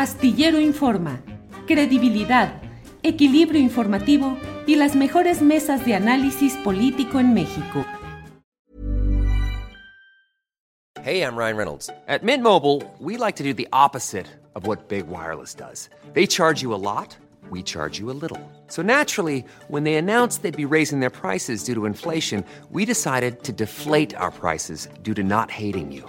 Astillero Informa, credibilidad, equilibrio informativo y las mejores mesas de análisis político en México. Hey, I'm Ryan Reynolds. At Mint Mobile, we like to do the opposite of what Big Wireless does. They charge you a lot, we charge you a little. So naturally, when they announced they'd be raising their prices due to inflation, we decided to deflate our prices due to not hating you.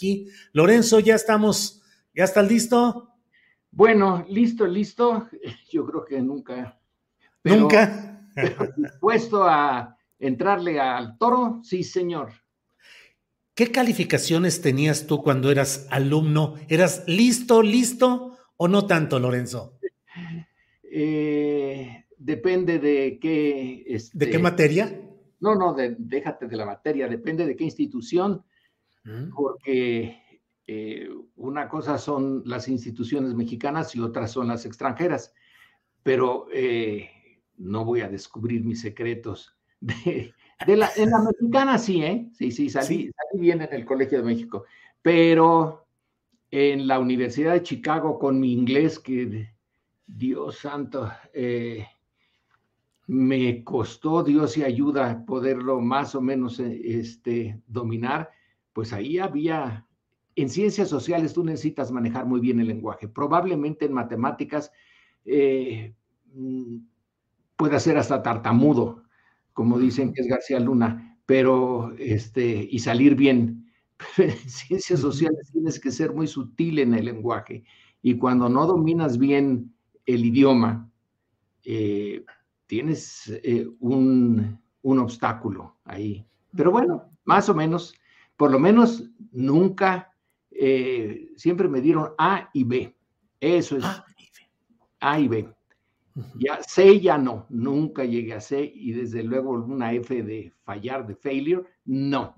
Aquí, Lorenzo, ya estamos, ¿ya está listo? Bueno, listo, listo. Yo creo que nunca. pero- ¿Nunca? pero dispuesto a entrarle al toro, sí, señor. ¿Qué calificaciones tenías tú cuando eras alumno? ¿Eras listo, listo o no tanto, Lorenzo? Eh, depende de qué. ¿De qué este, materia? No, no, de- déjate de la materia, depende de qué institución, Mm. porque eh, una cosa son las instituciones mexicanas y otras son las extranjeras, pero eh, no voy a descubrir mis secretos. De, de la, en la mexicana sí, ¿eh? Sí, sí, salí, Sí. salí bien en el Colegio de México, pero en la Universidad de Chicago con mi inglés, que Dios santo, eh, me costó Dios y ayuda poderlo más o menos este, dominar, pues ahí había, en ciencias sociales tú necesitas manejar muy bien el lenguaje, probablemente en matemáticas eh, mm, pueda ser hasta tartamudo, como dicen que es García Luna, pero este, y salir bien. Pero en ciencias sociales tienes que ser muy sutil en el lenguaje y cuando no dominas bien el idioma, eh, tienes eh, un, un obstáculo ahí. Pero bueno, más o menos, por lo menos nunca, eh, siempre me dieron A y B. Eso es Ah, A y B. Ya C ya no, nunca llegué a C y desde luego una F de fallar, de failure, no.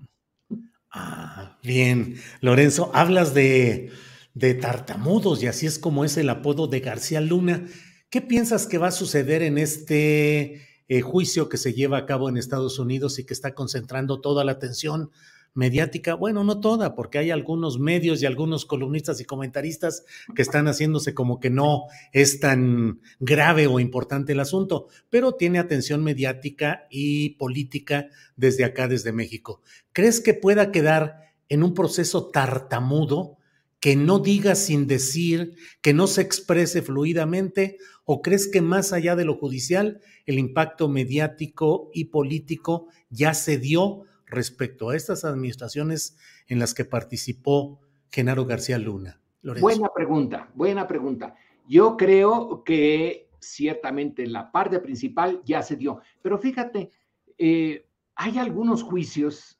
Ah, bien. Lorenzo, hablas de, de tartamudos y así es como es el apodo de García Luna. ¿Qué piensas que va a suceder en este eh, juicio que se lleva a cabo en Estados Unidos y que está concentrando toda la atención mediática? Bueno, no toda, porque hay algunos medios y algunos columnistas y comentaristas que están haciéndose como que no es tan grave o importante el asunto, pero tiene atención mediática y política desde acá, desde México. ¿Crees que pueda quedar en un proceso tartamudo, que no diga sin decir, que no se exprese fluidamente? ¿O crees que más allá de lo judicial, el impacto mediático y político ya se dio respecto a estas administraciones en las que participó Genaro García Luna? Buena pregunta, buena pregunta. Yo creo que ciertamente la parte principal ya se dio, pero fíjate, eh, hay algunos juicios.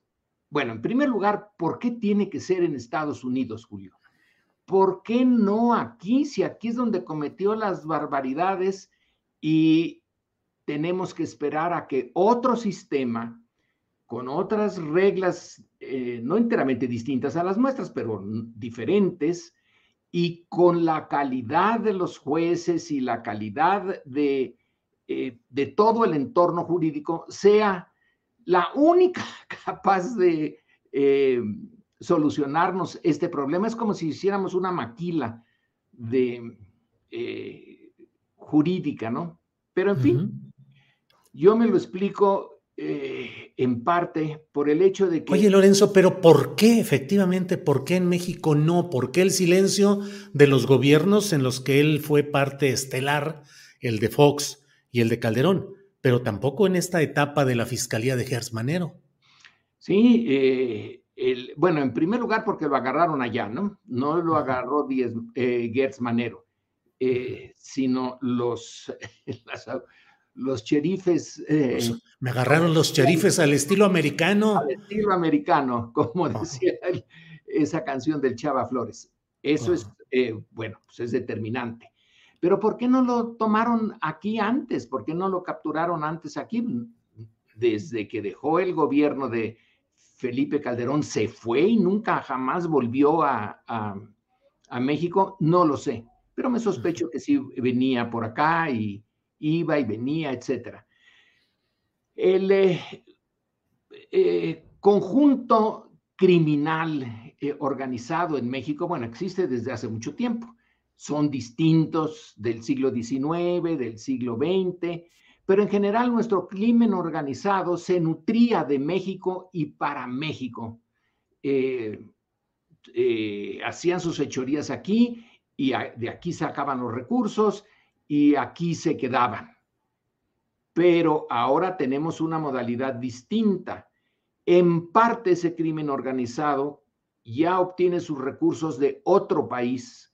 Bueno, en primer lugar, ¿por qué tiene que ser en Estados Unidos, Julio? ¿Por qué no aquí? Si aquí es donde cometió las barbaridades y tenemos que esperar a que otro sistema con otras reglas eh, no enteramente distintas a las nuestras, pero diferentes, y con la calidad de los jueces y la calidad de, eh, de todo el entorno jurídico, sea la única capaz de eh, solucionarnos este problema. Es como si hiciéramos una maquila de jurídica, ¿no? Pero en fin, yo me lo explico eh, en parte por el hecho de que... Oye, Lorenzo, pero ¿por qué efectivamente? ¿Por qué en México no? ¿Por qué el silencio de los gobiernos en los que él fue parte estelar, el de Fox y el de Calderón? Pero tampoco en esta etapa de la fiscalía de Gers Manero. Sí, eh, el, bueno, en primer lugar porque lo agarraron allá, ¿no? No lo agarró Diez, eh, Gertz Manero, sino los, los cherifes. Eh, me agarraron los cherifes al estilo americano. Al estilo americano, como decía esa canción del Chava Flores. Eso es, bueno, pues es determinante. Pero ¿por qué no lo tomaron aquí antes? ¿Por qué no lo capturaron antes aquí? Desde que dejó el gobierno de Felipe Calderón se fue y nunca jamás volvió a, México, no lo sé, pero me sospecho que sí venía por acá y iba y venía, etcétera. El eh, eh, conjunto criminal eh, organizado en México, bueno, existe desde hace mucho tiempo. Son distintos del siglo XIX, del siglo XX, pero en general nuestro crimen organizado se nutría de México y para México. Hacían sus hechorías aquí y de aquí sacaban los recursos y aquí se quedaban. Pero ahora tenemos una modalidad distinta. En parte ese crimen organizado ya obtiene sus recursos de otro país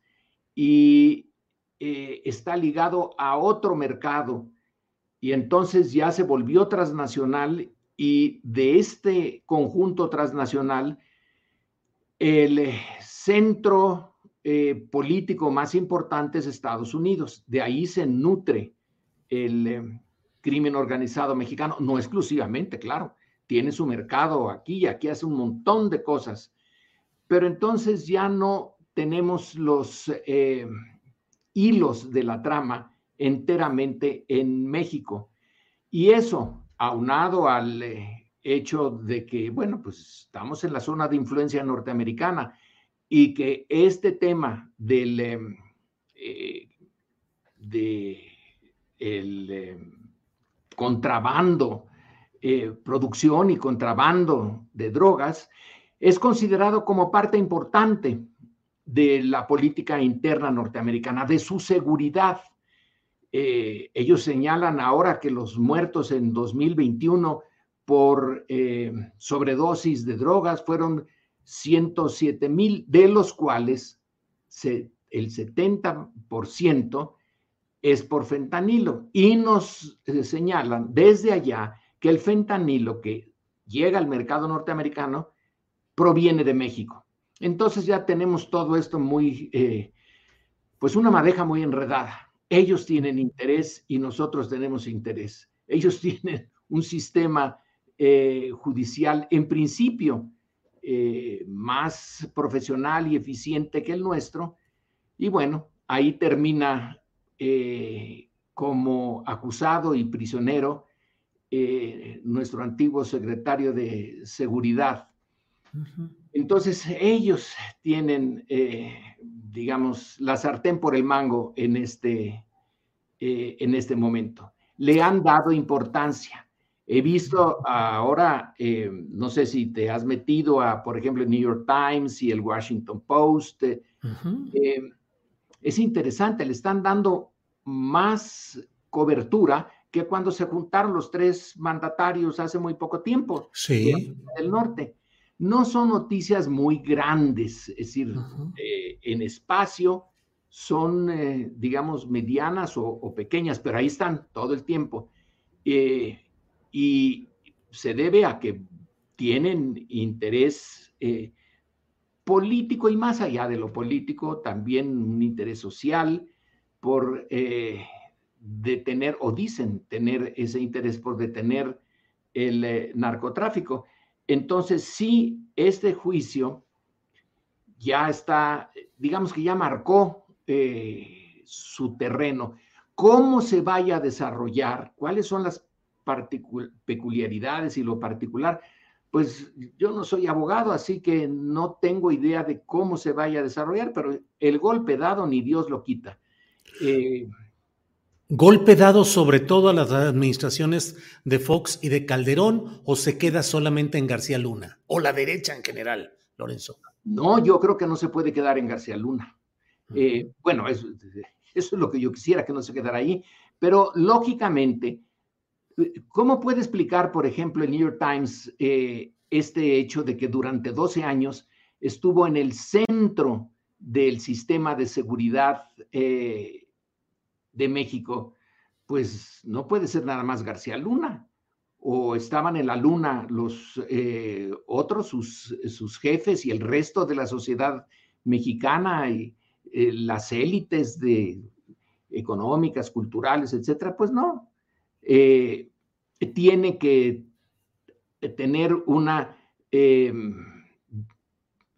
y eh, está ligado a otro mercado y entonces ya se volvió transnacional y de este conjunto transnacional, el centro eh, político más importante es Estados Unidos. De ahí se nutre el eh, crimen organizado mexicano, no exclusivamente, claro, tiene su mercado aquí y aquí hace un montón de cosas, pero entonces ya no tenemos los hilos de la trama enteramente en México. Y eso, aunado al eh, hecho de que, bueno, pues estamos en la zona de influencia norteamericana y que este tema del em, eh, de el em, contrabando, eh, producción y contrabando de drogas, es considerado como parte importante de la política interna norteamericana, de su seguridad. Eh, ellos señalan ahora que los muertos en 2021 por sobredosis de drogas fueron 107 mil, de los cuales el 70% es por fentanilo. Y nos eh, señalan desde allá que el fentanilo que llega al mercado norteamericano proviene de México. Entonces ya tenemos todo esto muy, pues una madeja muy enredada. Ellos tienen interés y nosotros tenemos interés. Ellos tienen un sistema eh, judicial en principio eh, más profesional y eficiente que el nuestro. Y bueno, ahí termina eh, como acusado y prisionero nuestro antiguo secretario de Seguridad. Entonces, ellos tienen digamos, la sartén por el mango en este, eh, en este momento. Le han dado importancia. He visto ahora, eh, no sé si te has metido a, por ejemplo, el New York Times y el Washington Post. Eh, es interesante, le están dando más cobertura que cuando se juntaron los tres mandatarios hace muy poco tiempo sí. del norte no son noticias muy grandes, es decir, eh, en espacio son, eh, digamos, medianas o, pequeñas, pero ahí están todo el tiempo. Eh, y se debe a que tienen interés político y más allá de lo político, también un interés social por detener, o dicen tener ese interés por detener el narcotráfico. Entonces, sí, este juicio ya está, digamos que ya marcó eh, su terreno. ¿Cómo se vaya a desarrollar? ¿Cuáles son las peculiaridades y lo particular? Pues yo no soy abogado, así que no tengo idea de cómo se vaya a desarrollar, pero el golpe dado ni Dios lo quita. Eh, ¿Golpe dado sobre todo a las administraciones de Fox y de Calderón o se queda solamente en García Luna? O la derecha en general, Lorenzo. No, yo creo que no se puede quedar en García Luna. Eh, bueno, eso, es lo que yo quisiera, que no se quedara ahí, pero lógicamente, ¿cómo puede explicar, por ejemplo, el New York Times eh, este hecho de que durante 12 años estuvo en el centro del sistema de seguridad eh, de México, pues no puede ser nada más García Luna. O estaban en la luna los eh, otros, sus, sus, jefes y el resto de la sociedad mexicana y las élites de, económicas, culturales, etcétera. Pues no. Tiene que tener una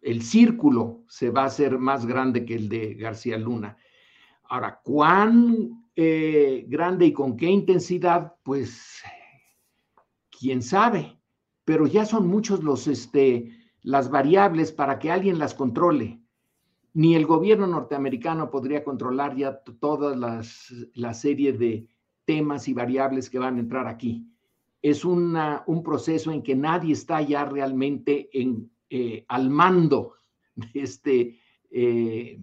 el círculo se va a hacer más grande que el de García Luna. Ahora, ¿cuán eh, grande y con qué intensidad? Pues, quién sabe, pero ya son muchos los, este, las variables para que alguien las controle. Ni el gobierno norteamericano podría controlar ya toda las, la serie de temas y variables que van a entrar aquí. Es una, un proceso en que nadie está ya realmente en, eh, al mando de este, eh,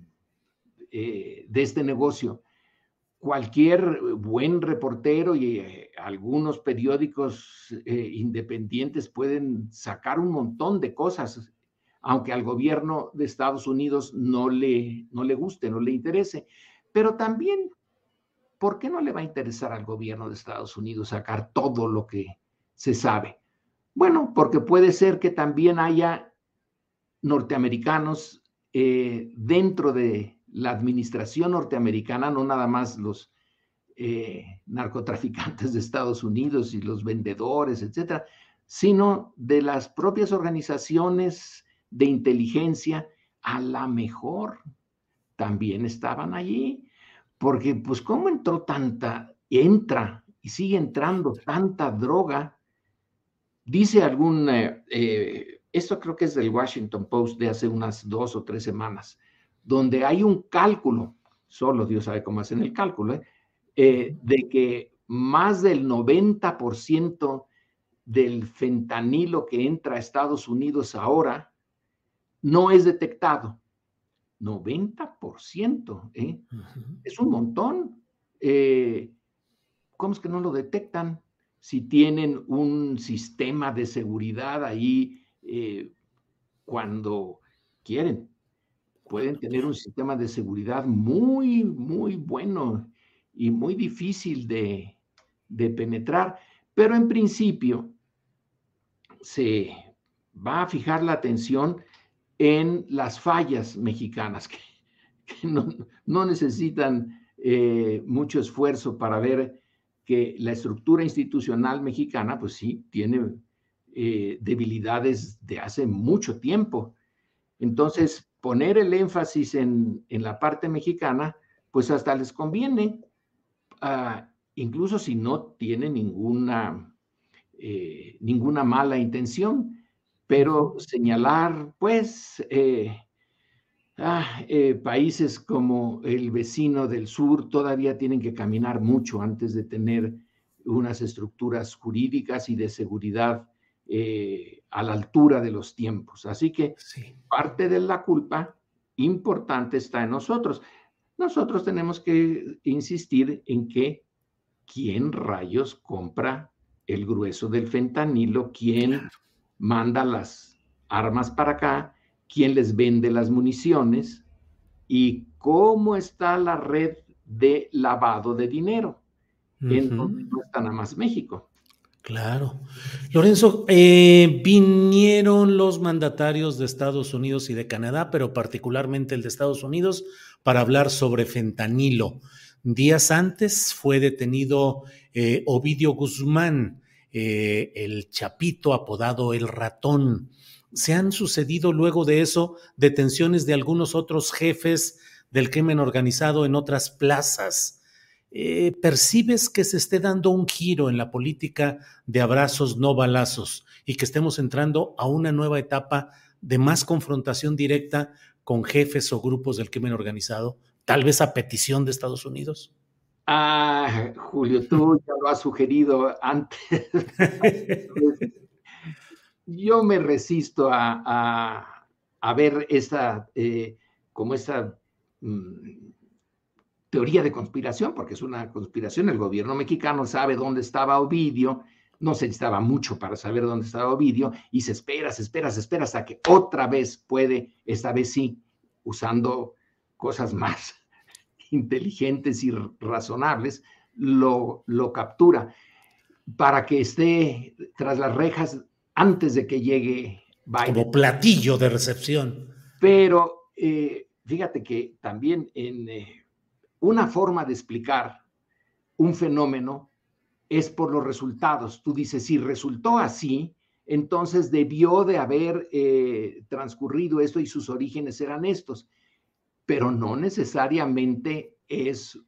eh, de este negocio. Cualquier buen reportero y algunos periódicos independientes pueden sacar un montón de cosas, aunque al gobierno de Estados Unidos no le, no le guste, no le interese. Pero también, ¿por qué no le va a interesar al gobierno de Estados Unidos sacar todo lo que se sabe? Bueno, porque puede ser que también haya norteamericanos eh, dentro de la administración norteamericana, no nada más los eh, narcotraficantes de Estados Unidos y los vendedores, etcétera, sino de las propias organizaciones de inteligencia, a la mejor también estaban allí, porque pues cómo entró tanta, entra y sigue entrando tanta droga, dice algún eh, esto creo que es del Washington Post de hace unas dos o tres semanas, donde hay un cálculo, solo Dios sabe cómo hacen el cálculo, ¿eh? Eh, de que más del 90% del fentanilo que entra a Estados Unidos ahora no es detectado. 90%, ¿eh? Es un montón. Eh, ¿Cómo es que no lo detectan? Si tienen un sistema de seguridad ahí eh, cuando quieren. Pueden tener un sistema de seguridad muy, muy bueno y muy difícil de, penetrar, pero en principio se va a fijar la atención en las fallas mexicanas, que, no, necesitan eh, mucho esfuerzo para ver que la estructura institucional mexicana, pues sí, tiene eh, debilidades de hace mucho tiempo. Entonces, poner el énfasis en, la parte mexicana, pues hasta les conviene, ah, incluso si no tiene ninguna, eh, ninguna mala intención, pero señalar, pues, eh, ah, países como el vecino del sur todavía tienen que caminar mucho antes de tener unas estructuras jurídicas y de seguridad eh, a la altura de los tiempos. Así que parte de la culpa importante está en nosotros. Nosotros tenemos que insistir en que quién rayos compra el grueso del fentanilo, quién manda las armas para acá, quién les vende las municiones y cómo está la red de lavado de dinero, en donde no está nada más México. Claro. Lorenzo, eh, vinieron los mandatarios de Estados Unidos y de Canadá, pero particularmente el de Estados Unidos, para hablar sobre fentanilo. Días antes fue detenido eh, Ovidio Guzmán, eh, el chapito apodado el ratón. Se han sucedido luego de eso detenciones de algunos otros jefes del crimen organizado en otras plazas. Eh, percibes que se esté dando un giro en la política de abrazos, no balazos, y que estemos entrando a una nueva etapa de más confrontación directa con jefes o grupos del crimen organizado, tal vez a petición de Estados Unidos? Ah, Julio, tú ya lo has sugerido antes. Yo me resisto a, ver esta, eh, como esta mm, teoría de conspiración, porque es una conspiración. El gobierno mexicano sabe dónde estaba Ovidio, no se necesitaba mucho para saber dónde estaba Ovidio y se espera, se espera, se espera hasta que otra vez puede, esta vez sí, usando cosas más inteligentes y razonables, lo, lo captura para que esté tras las rejas antes de que llegue Biden. Como platillo de recepción. Pero eh, fíjate que también en eh, una forma de explicar un fenómeno es por los resultados. Tú dices, si resultó así, entonces debió de haber eh, transcurrido esto y sus orígenes eran estos, pero no necesariamente es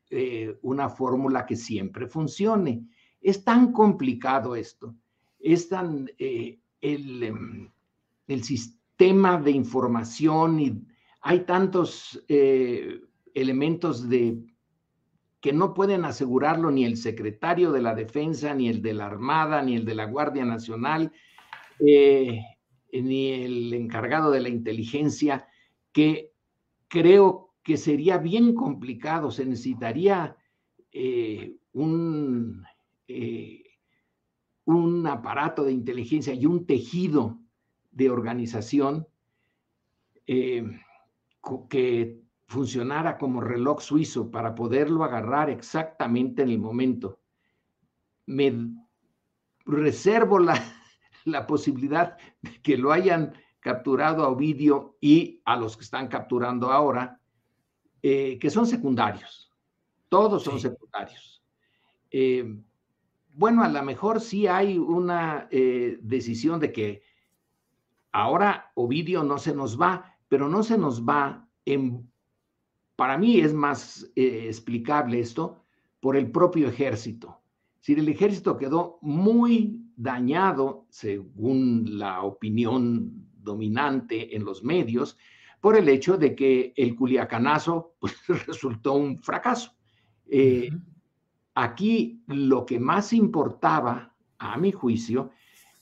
una fórmula que siempre funcione. Es tan complicado esto, es tan el, em, el sistema de información y hay tantos eh, elementos de que no pueden asegurarlo ni el secretario de la Defensa, ni el de la Armada, ni el de la Guardia Nacional, eh, ni el encargado de la inteligencia, que creo que sería bien complicado, se necesitaría eh, un, un aparato de inteligencia y un tejido de organización eh, que funcionara como reloj suizo para poderlo agarrar exactamente en el momento. Me reservo la, la posibilidad de que lo hayan capturado a Ovidio y a los que están capturando ahora, eh, que son secundarios. Todos son secundarios. Eh, bueno, a lo mejor sí hay una decisión de que Ahora Ovidio no se nos va, pero no se nos va en... Para mí es más eh, explicable esto por el propio ejército. Si el ejército quedó muy dañado, según la opinión dominante en los medios, por el hecho de que el culiacanazo pues, resultó un fracaso. Eh, aquí lo que más importaba, a mi juicio,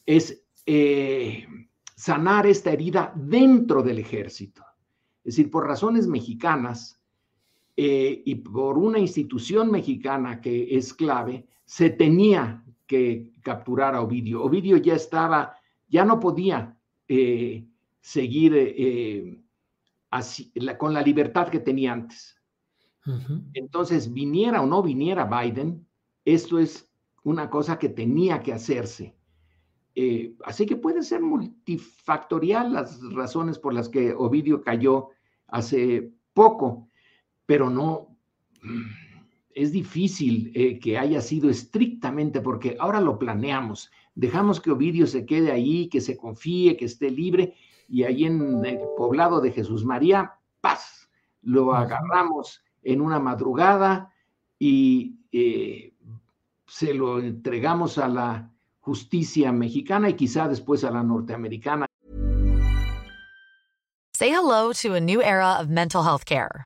es eh, sanar esta herida dentro del ejército. Es decir, por razones mexicanas eh, y por una institución mexicana que es clave, se tenía que capturar a Ovidio. Ovidio ya estaba, ya no podía eh, seguir eh, así, con la libertad que tenía antes. Entonces, viniera o no viniera Biden, esto es una cosa que tenía que hacerse. Eh, así que puede ser multifactorial las razones por las que Ovidio cayó hace poco, pero no, es difícil eh, que haya sido estrictamente porque ahora lo planeamos, dejamos que Ovidio se quede ahí, que se confíe, que esté libre y ahí en el poblado de Jesús María, paz, lo agarramos en una madrugada y eh, se lo entregamos a la justicia mexicana y quizá después a la norteamericana. Say hello to a new era of mental health care.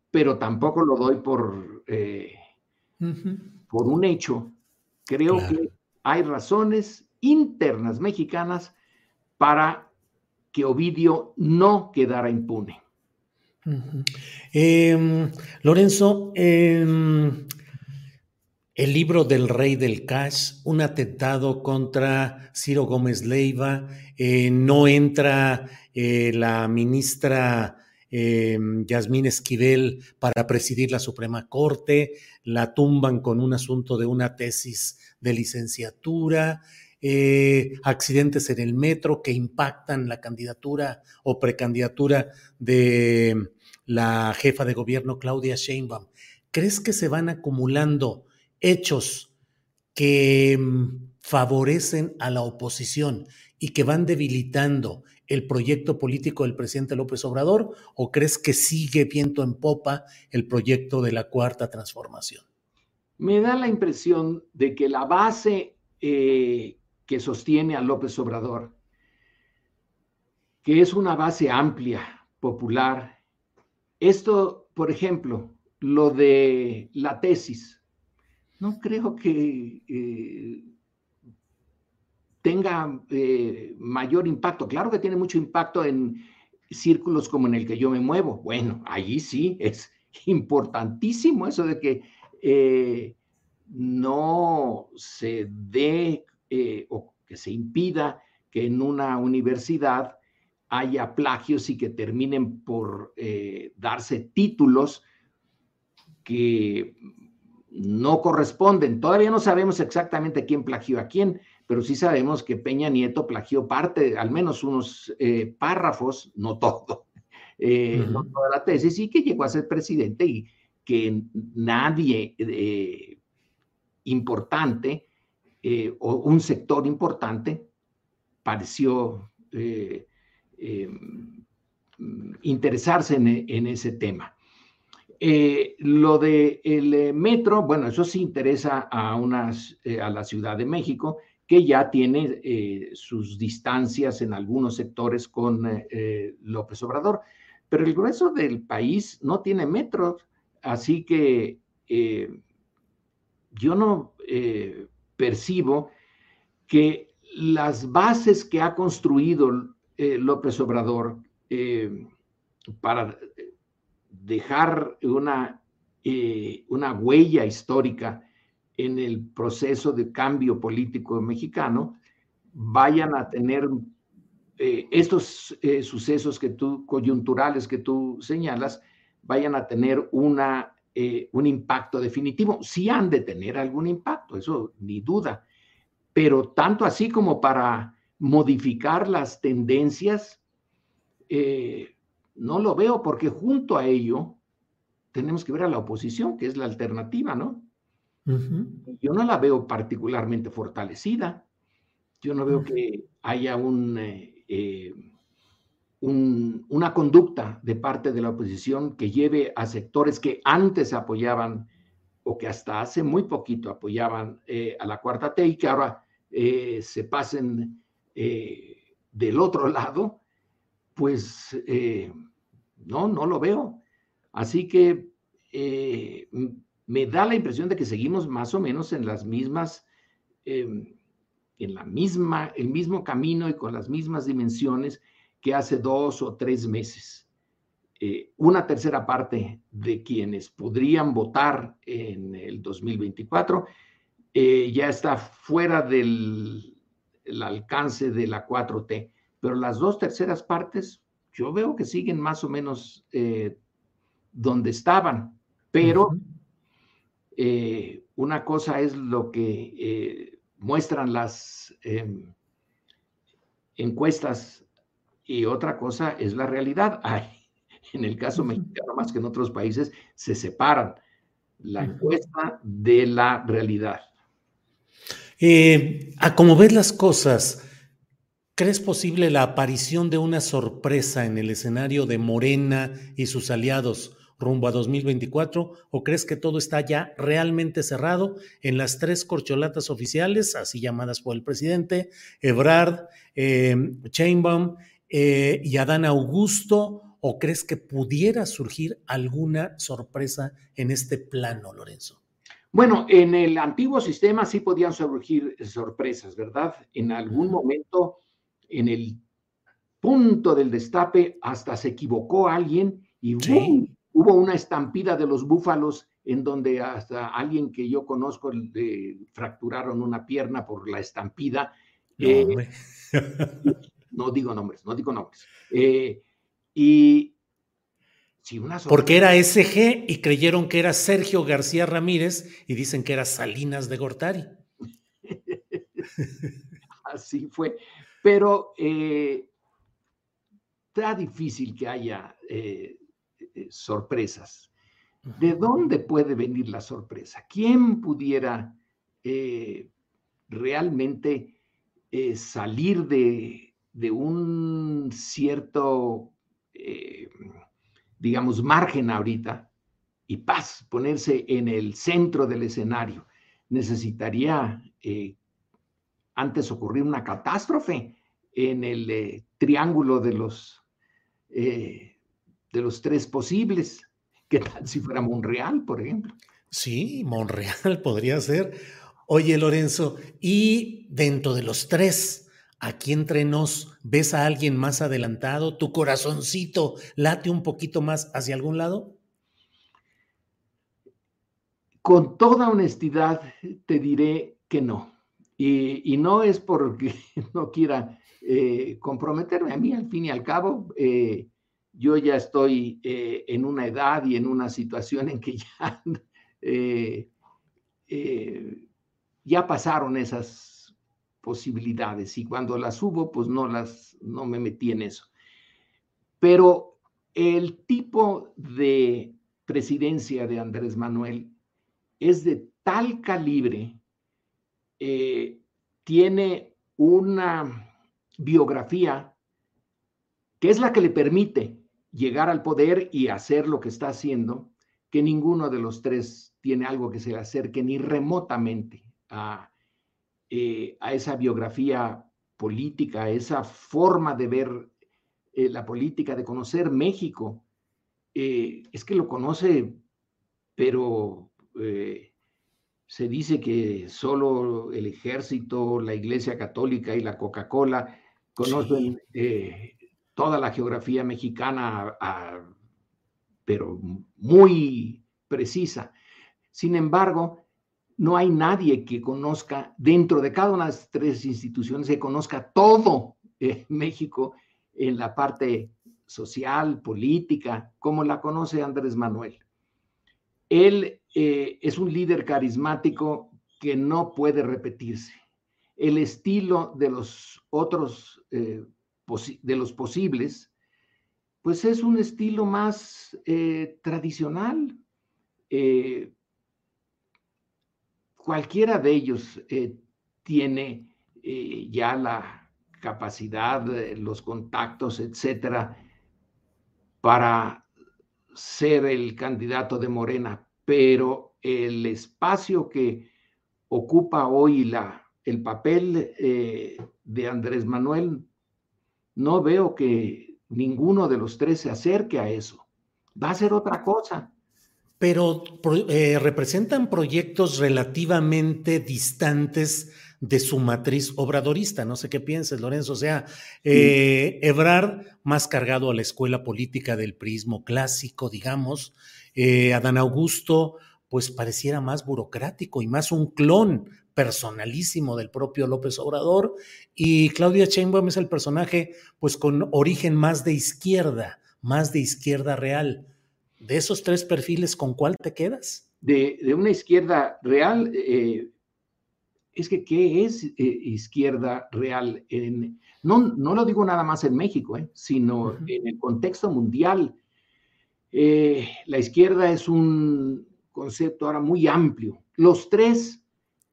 pero tampoco lo doy por, eh, por un hecho. Creo claro. que hay razones internas mexicanas para que Ovidio no quedara impune. Em, Lorenzo, em, el libro del rey del cash, un atentado contra Ciro Gómez Leiva, eh, no entra eh, la ministra em, Yasmín Esquivel para presidir la Suprema Corte, la tumban con un asunto de una tesis de licenciatura, eh, accidentes en el metro que impactan la candidatura o precandidatura de la jefa de gobierno Claudia Sheinbaum. ¿Crees que se van acumulando hechos que mm, favorecen a la oposición y que van debilitando el proyecto político del presidente López Obrador o crees que sigue viento en popa el proyecto de la cuarta transformación? Me da la impresión de que la base eh, que sostiene a López Obrador, que es una base amplia, popular. Esto, por ejemplo, lo de la tesis, no creo que eh, tenga eh, mayor impacto. Claro que tiene mucho impacto en círculos como en el que yo me muevo. Bueno, allí sí es importantísimo eso de que eh, no se dé eh, o que se impida que en una universidad haya plagios y que terminen por darse títulos que no corresponden. Todavía no sabemos exactamente quién plagió a quién, pero sí sabemos que Peña Nieto plagió parte, al menos unos eh, párrafos, no todo, no toda la tesis, y que llegó a ser presidente y que nadie importante eh, o un sector importante pareció eh, eh, interesarse en, ese tema. lo del el metro, bueno, eso sí interesa a, unas, a la Ciudad de México, que ya tiene sus distancias en algunos sectores con López Obrador, pero el grueso del país no tiene metro, así que yo no percibo que las bases que ha construido eh, López Obrador eh, para dejar una, eh, una huella histórica en el proceso de cambio político mexicano, vayan a tener estos sucesos que tú, coyunturales que tú señalas, vayan a tener una eh, un impacto definitivo. Sí han de tener algún impacto, eso ni duda, pero tanto así como para modificar las tendencias, eh, no lo veo porque junto a ello tenemos que ver a la oposición, que es la alternativa, ¿no? Yo no la veo particularmente fortalecida. Yo no veo que haya un... Eh, una conducta de parte de la oposición que lleve a sectores que antes apoyaban o que hasta hace muy poquito apoyaban eh, a la cuarta T y que ahora eh, se pasen eh, del otro lado, pues no, no lo veo. Así que me da la impresión de que seguimos más o menos en las mismas, em, en la misma, el mismo camino y con las mismas dimensiones que hace dos o tres meses. Eh, una tercera parte de quienes podrían votar en el 2024 eh, ya está fuera del alcance de la 4T, pero las dos terceras partes yo veo que siguen más o menos eh, donde estaban, pero una cosa es lo que muestran las em, encuestas y otra cosa es la realidad. Ay, en el caso mexicano, más que en otros países, se separan la encuesta de la realidad. Eh, a como ves las cosas, ¿crees posible la aparición de una sorpresa en el escenario de Morena y sus aliados rumbo a 2024? ¿O crees que todo está ya realmente cerrado en las tres corcholatas oficiales, así llamadas por el presidente, Ebrard, eh, Chainbaum eh, y Adán Augusto, o crees que pudiera surgir alguna sorpresa en este plano, Lorenzo? Bueno, en el antiguo sistema sí podían surgir sorpresas, ¿verdad? En algún momento, en el punto del destape hasta se equivocó alguien y hubo una estampida de los búfalos en donde hasta alguien que yo conozco le fracturaron una pierna por la estampida. No, eh, digo nombres, no digo nombres. Eh, y una Porque era SG y creyeron que era Sergio García Ramírez y dicen que era Salinas de Gortari. Así fue. Pero eh, está difícil que haya sorpresas. ¿De dónde puede venir la sorpresa? ¿Quién pudiera eh, realmente eh, salir de, un cierto, eh, digamos, margen ahorita y paz, ponerse en el centro del escenario? Necesitaría antes ocurrir una catástrofe en el triángulo de los, de los tres posibles ¿Qué tal si fuera Monreal, por ejemplo? Sí, Monreal podría ser. Oye, Lorenzo, y dentro de los tres, aquí entre nos, ¿ves a alguien más adelantado? ¿Tu corazoncito late un poquito más hacia algún lado? Con toda honestidad te diré que no. Y, no es porque no quiera eh, comprometerme. A mí, al fin y al cabo, eh, yo ya estoy eh, en una edad y en una situación en que ya, eh, eh, ya pasaron esas posibilidades y cuando las hubo, pues no, las, no me metí en eso. Pero el tipo de presidencia de Andrés Manuel es de tal calibre, tiene una biografía que es la que le permite llegar al poder y hacer lo que está haciendo, que ninguno de los tres tiene algo que se le acerque ni remotamente a, eh, a esa biografía política, a esa forma de ver eh, la política, de conocer México. Eh, es que lo conoce, pero se dice que solo el ejército, la Iglesia Católica y la Coca-Cola conocen toda la geografía mexicana, pero muy precisa. Sin embargo, no hay nadie que conozca dentro de cada una de las tres instituciones, que conozca todo eh, México en la parte social, política, como la conoce Andrés Manuel. Él eh, es un líder carismático que no puede repetirse. El estilo de los otros eh, de los posibles, pues es un estilo más eh, tradicional. Eh, cualquiera de ellos eh, tiene ya la capacidad, los contactos, etcétera, para ser el candidato de Morena, pero el espacio que ocupa hoy la, el papel de Andrés Manuel no veo que ninguno de los tres se acerque a eso. Va a ser otra cosa. Pero eh, representan proyectos relativamente distantes de su matriz obradorista. No sé qué pienses, Lorenzo. O sea, eh, Ebrard más cargado a la escuela política del prismo clásico, digamos. Eh, Adán Augusto, pues pareciera más burocrático y más un clon personalísimo del propio López Obrador y Claudia Sheinbaum es el personaje pues con origen más de izquierda, más de izquierda real. De esos tres perfiles, ¿con cuál te quedas? De, una izquierda real, eh, es que ¿qué es eh, izquierda real? En, no, no lo digo nada más en México, eh, sino en el contexto mundial. la izquierda es un concepto ahora muy amplio. Los tres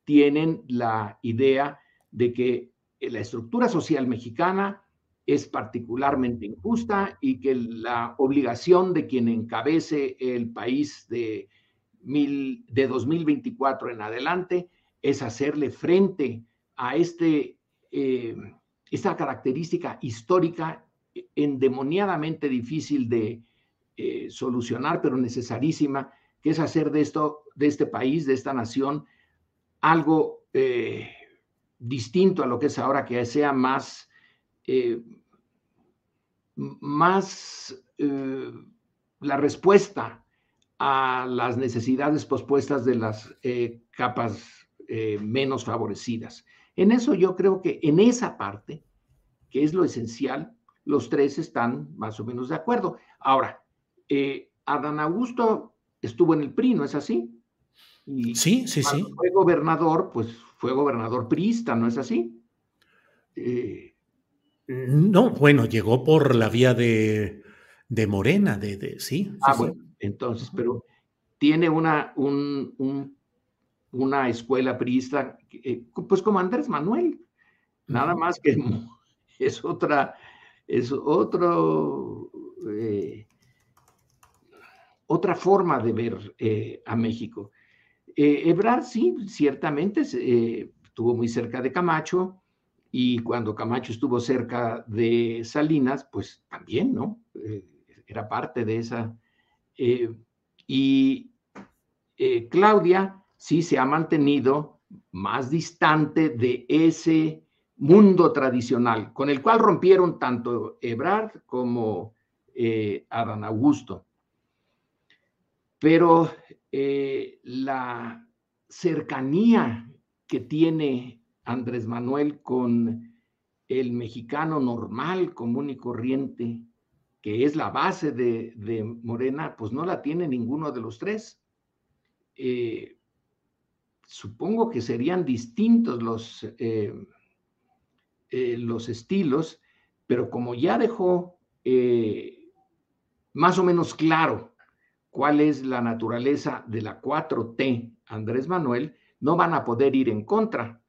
tienen la idea de que la estructura social mexicana es particularmente injusta y que la obligación de quien encabece el país de, mil, de 2024 en adelante es hacerle frente a este, eh, esta característica histórica endemoniadamente difícil de eh, solucionar, pero necesarísima, que es hacer de, esto, de este país, de esta nación, algo eh, distinto a lo que es ahora, que sea más, eh, más eh, la respuesta a las necesidades pospuestas de las capas menos favorecidas. En eso yo creo que en esa parte, que es lo esencial, los tres están más o menos de acuerdo. Ahora, Adán Augusto estuvo en el PRI, ¿no es así? Sí, sí, sí. Fue gobernador, pues fue gobernador priista, ¿no es así? no, bueno, llegó por la vía de, Morena, de, sí. Ah, bueno, entonces, pero tiene una, una escuela priista, eh, pues como Andrés Manuel, nada más que es otra, es otro, eh, otra forma de ver eh, a México. Ebrard, sí, ciertamente estuvo muy cerca de Camacho, y cuando Camacho estuvo cerca de Salinas, pues también, ¿no? Eh, era parte de esa. Eh, y eh, Claudia sí se ha mantenido más distante de ese mundo tradicional, con el cual rompieron tanto Ebrard como Adán Augusto. Pero la cercanía que tiene Andrés Manuel con el mexicano normal, común y corriente, que es la base de, Morena, pues no la tiene ninguno de los tres. Eh, supongo que serían distintos los, eh, eh, los estilos, pero como ya dejó más o menos claro cuál es la naturaleza de la 4T, Andrés Manuel, no van a poder ir en contra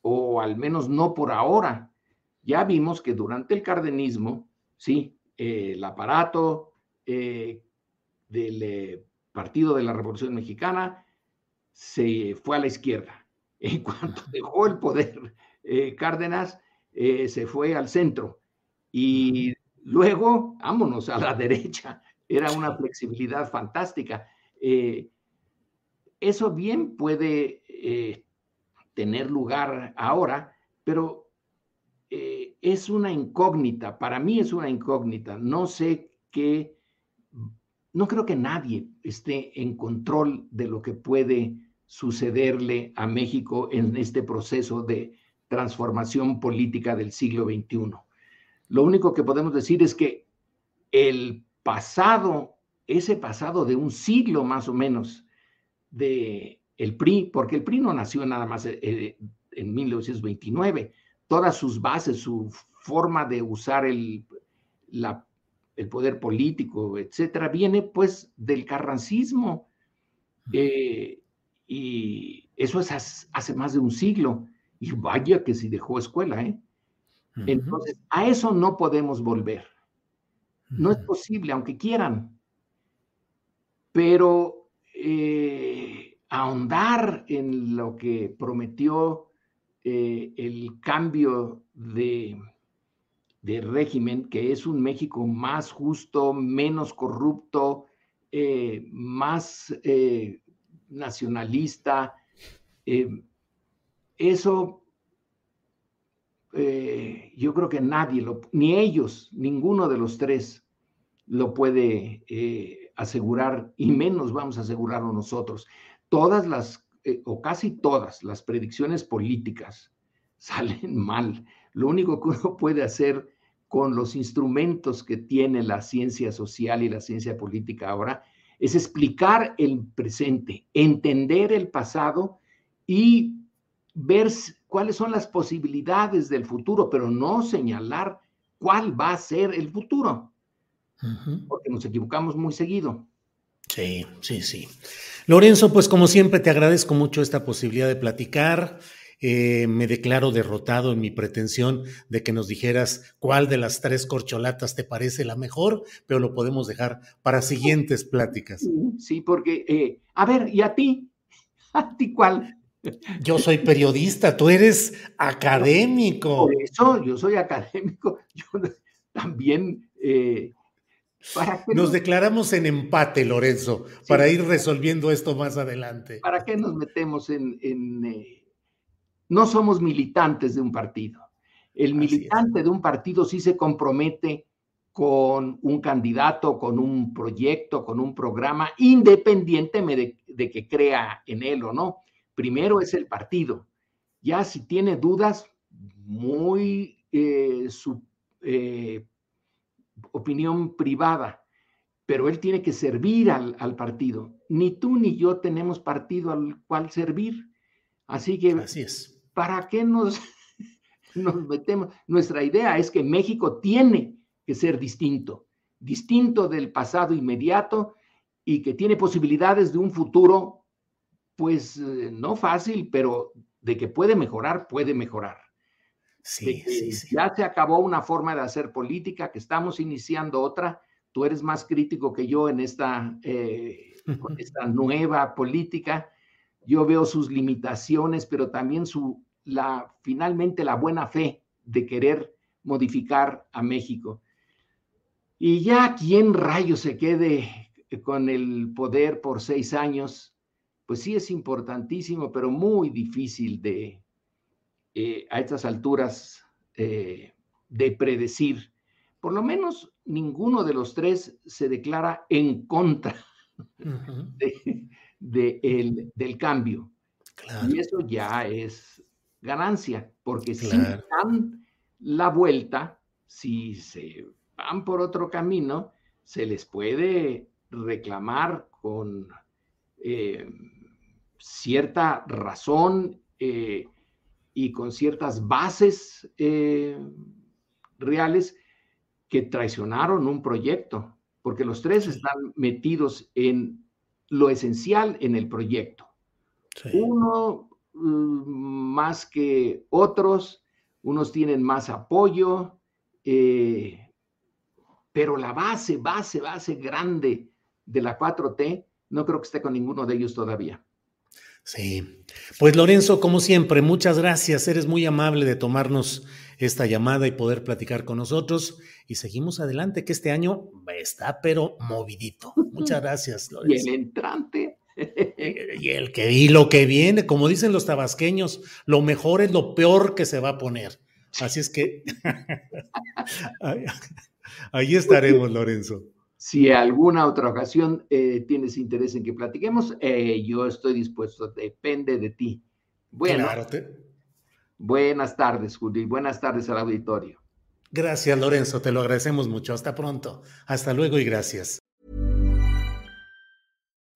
o al menos no por ahora. Ya vimos que durante el cardenismo, sí, eh, el aparato eh, del eh, Partido de la Revolución Mexicana se fue a la izquierda. En cuanto dejó el poder Cárdenas, se fue al centro. Y luego, vámonos a la derecha. Era una flexibilidad fantástica. eso bien puede tener lugar ahora, pero eh, es una incógnita, para mí es una incógnita. No sé qué, no creo que nadie esté en control de lo que puede sucederle a México en este proceso de transformación política del siglo XXI. Lo único que podemos decir es que el pasado, ese pasado de un siglo más o menos de el PRI, porque el PRI no nació nada más eh, eh, en 1929, todas sus bases, su forma de usar el, el poder político, etcétera, viene pues del carrancismo. Eh, y eso es hace más de un siglo. Y vaya que si dejó escuela, ¿eh? Entonces, a eso no podemos volver. No es posible, aunque quieran. Pero ahondar en lo que prometió eh, el cambio de, régimen, que es un México más justo, menos corrupto, eh, más eh, nacionalista. eso yo creo que nadie, lo, ni ellos, ninguno de los tres lo puede asegurar y menos vamos a asegurarlo nosotros todas las, eh, o casi todas las predicciones políticas salen mal. Lo único que uno puede hacer con los instrumentos que tiene la ciencia social y la ciencia política ahora es explicar el presente, entender el pasado y ver cuáles son las posibilidades del futuro, pero no señalar cuál va a ser el futuro, porque nos equivocamos muy seguido. Sí, sí, sí. Lorenzo, pues como siempre te agradezco mucho esta posibilidad de platicar. Eh, me declaro derrotado en mi pretensión de que nos dijeras cuál de las tres corcholatas te parece la mejor, pero lo podemos dejar para siguientes pláticas. Sí, porque, eh, a ver, ¿y a ti? ¿A ti cuál? Yo soy periodista, tú eres académico. Por eso, yo soy académico. Yo también eh, nos declaramos en empate, Lorenzo, para ir resolviendo esto más adelante. ¿Para qué nos metemos en... Eh, no somos militantes de un partido. El militante de un partido sí se compromete con un candidato, con un proyecto, con un programa, independientemente de, que crea en él o no. Primero es el partido. Ya si tiene dudas, muy eh, su eh, opinión privada, pero él tiene que servir al, al, partido. Ni tú ni yo tenemos partido al cual servir. Así que, Así es. ¿para qué nos, nos metemos? Nuestra idea es que México tiene que ser distinto, distinto del pasado inmediato y que tiene posibilidades de un futuro, pues eh, no fácil, pero de que puede mejorar, puede mejorar. Sí, sí, sí. Ya se acabó una forma de hacer política, que estamos iniciando otra. Tú eres más crítico que yo en esta, eh, esta nueva política. Yo veo sus limitaciones, pero también su, la, finalmente la buena fe de querer modificar a México. Y ya quien rayo se quede con el poder por seis años, pues sí es importantísimo, pero muy difícil de, eh, a estas alturas, eh, de predecir. Por lo menos ninguno de los tres se declara en contra uh -huh. de, de el, del cambio. Claro. Y eso ya es ganancia, porque claro. si dan la vuelta, si se van por otro camino, se les puede reclamar con eh, cierta razón eh, y con ciertas bases eh, reales que traicionaron un proyecto, porque los tres están metidos en lo esencial en el proyecto. Sí. Uno uh, más que otros, unos tienen más apoyo, eh, pero la base, base, base grande de la 4T, no creo que esté con ninguno de ellos todavía. Sí, pues Lorenzo, como siempre, muchas gracias. Eres muy amable de tomarnos esta llamada y poder platicar con nosotros. Y seguimos adelante, que este año está pero movidito. Muchas gracias, Lorenzo. Y el entrante. y el que y lo que viene, como dicen los tabasqueños, lo mejor es lo peor que se va a poner. Así es que ahí estaremos, Lorenzo. Si alguna otra ocasión eh, tienes interés en que platiquemos, eh, yo estoy dispuesto, depende de ti. Bueno, claro, te... buenas tardes, Julio, buenas tardes al auditorio. Gracias, Lorenzo, te lo agradecemos mucho. Hasta pronto. Hasta luego y gracias.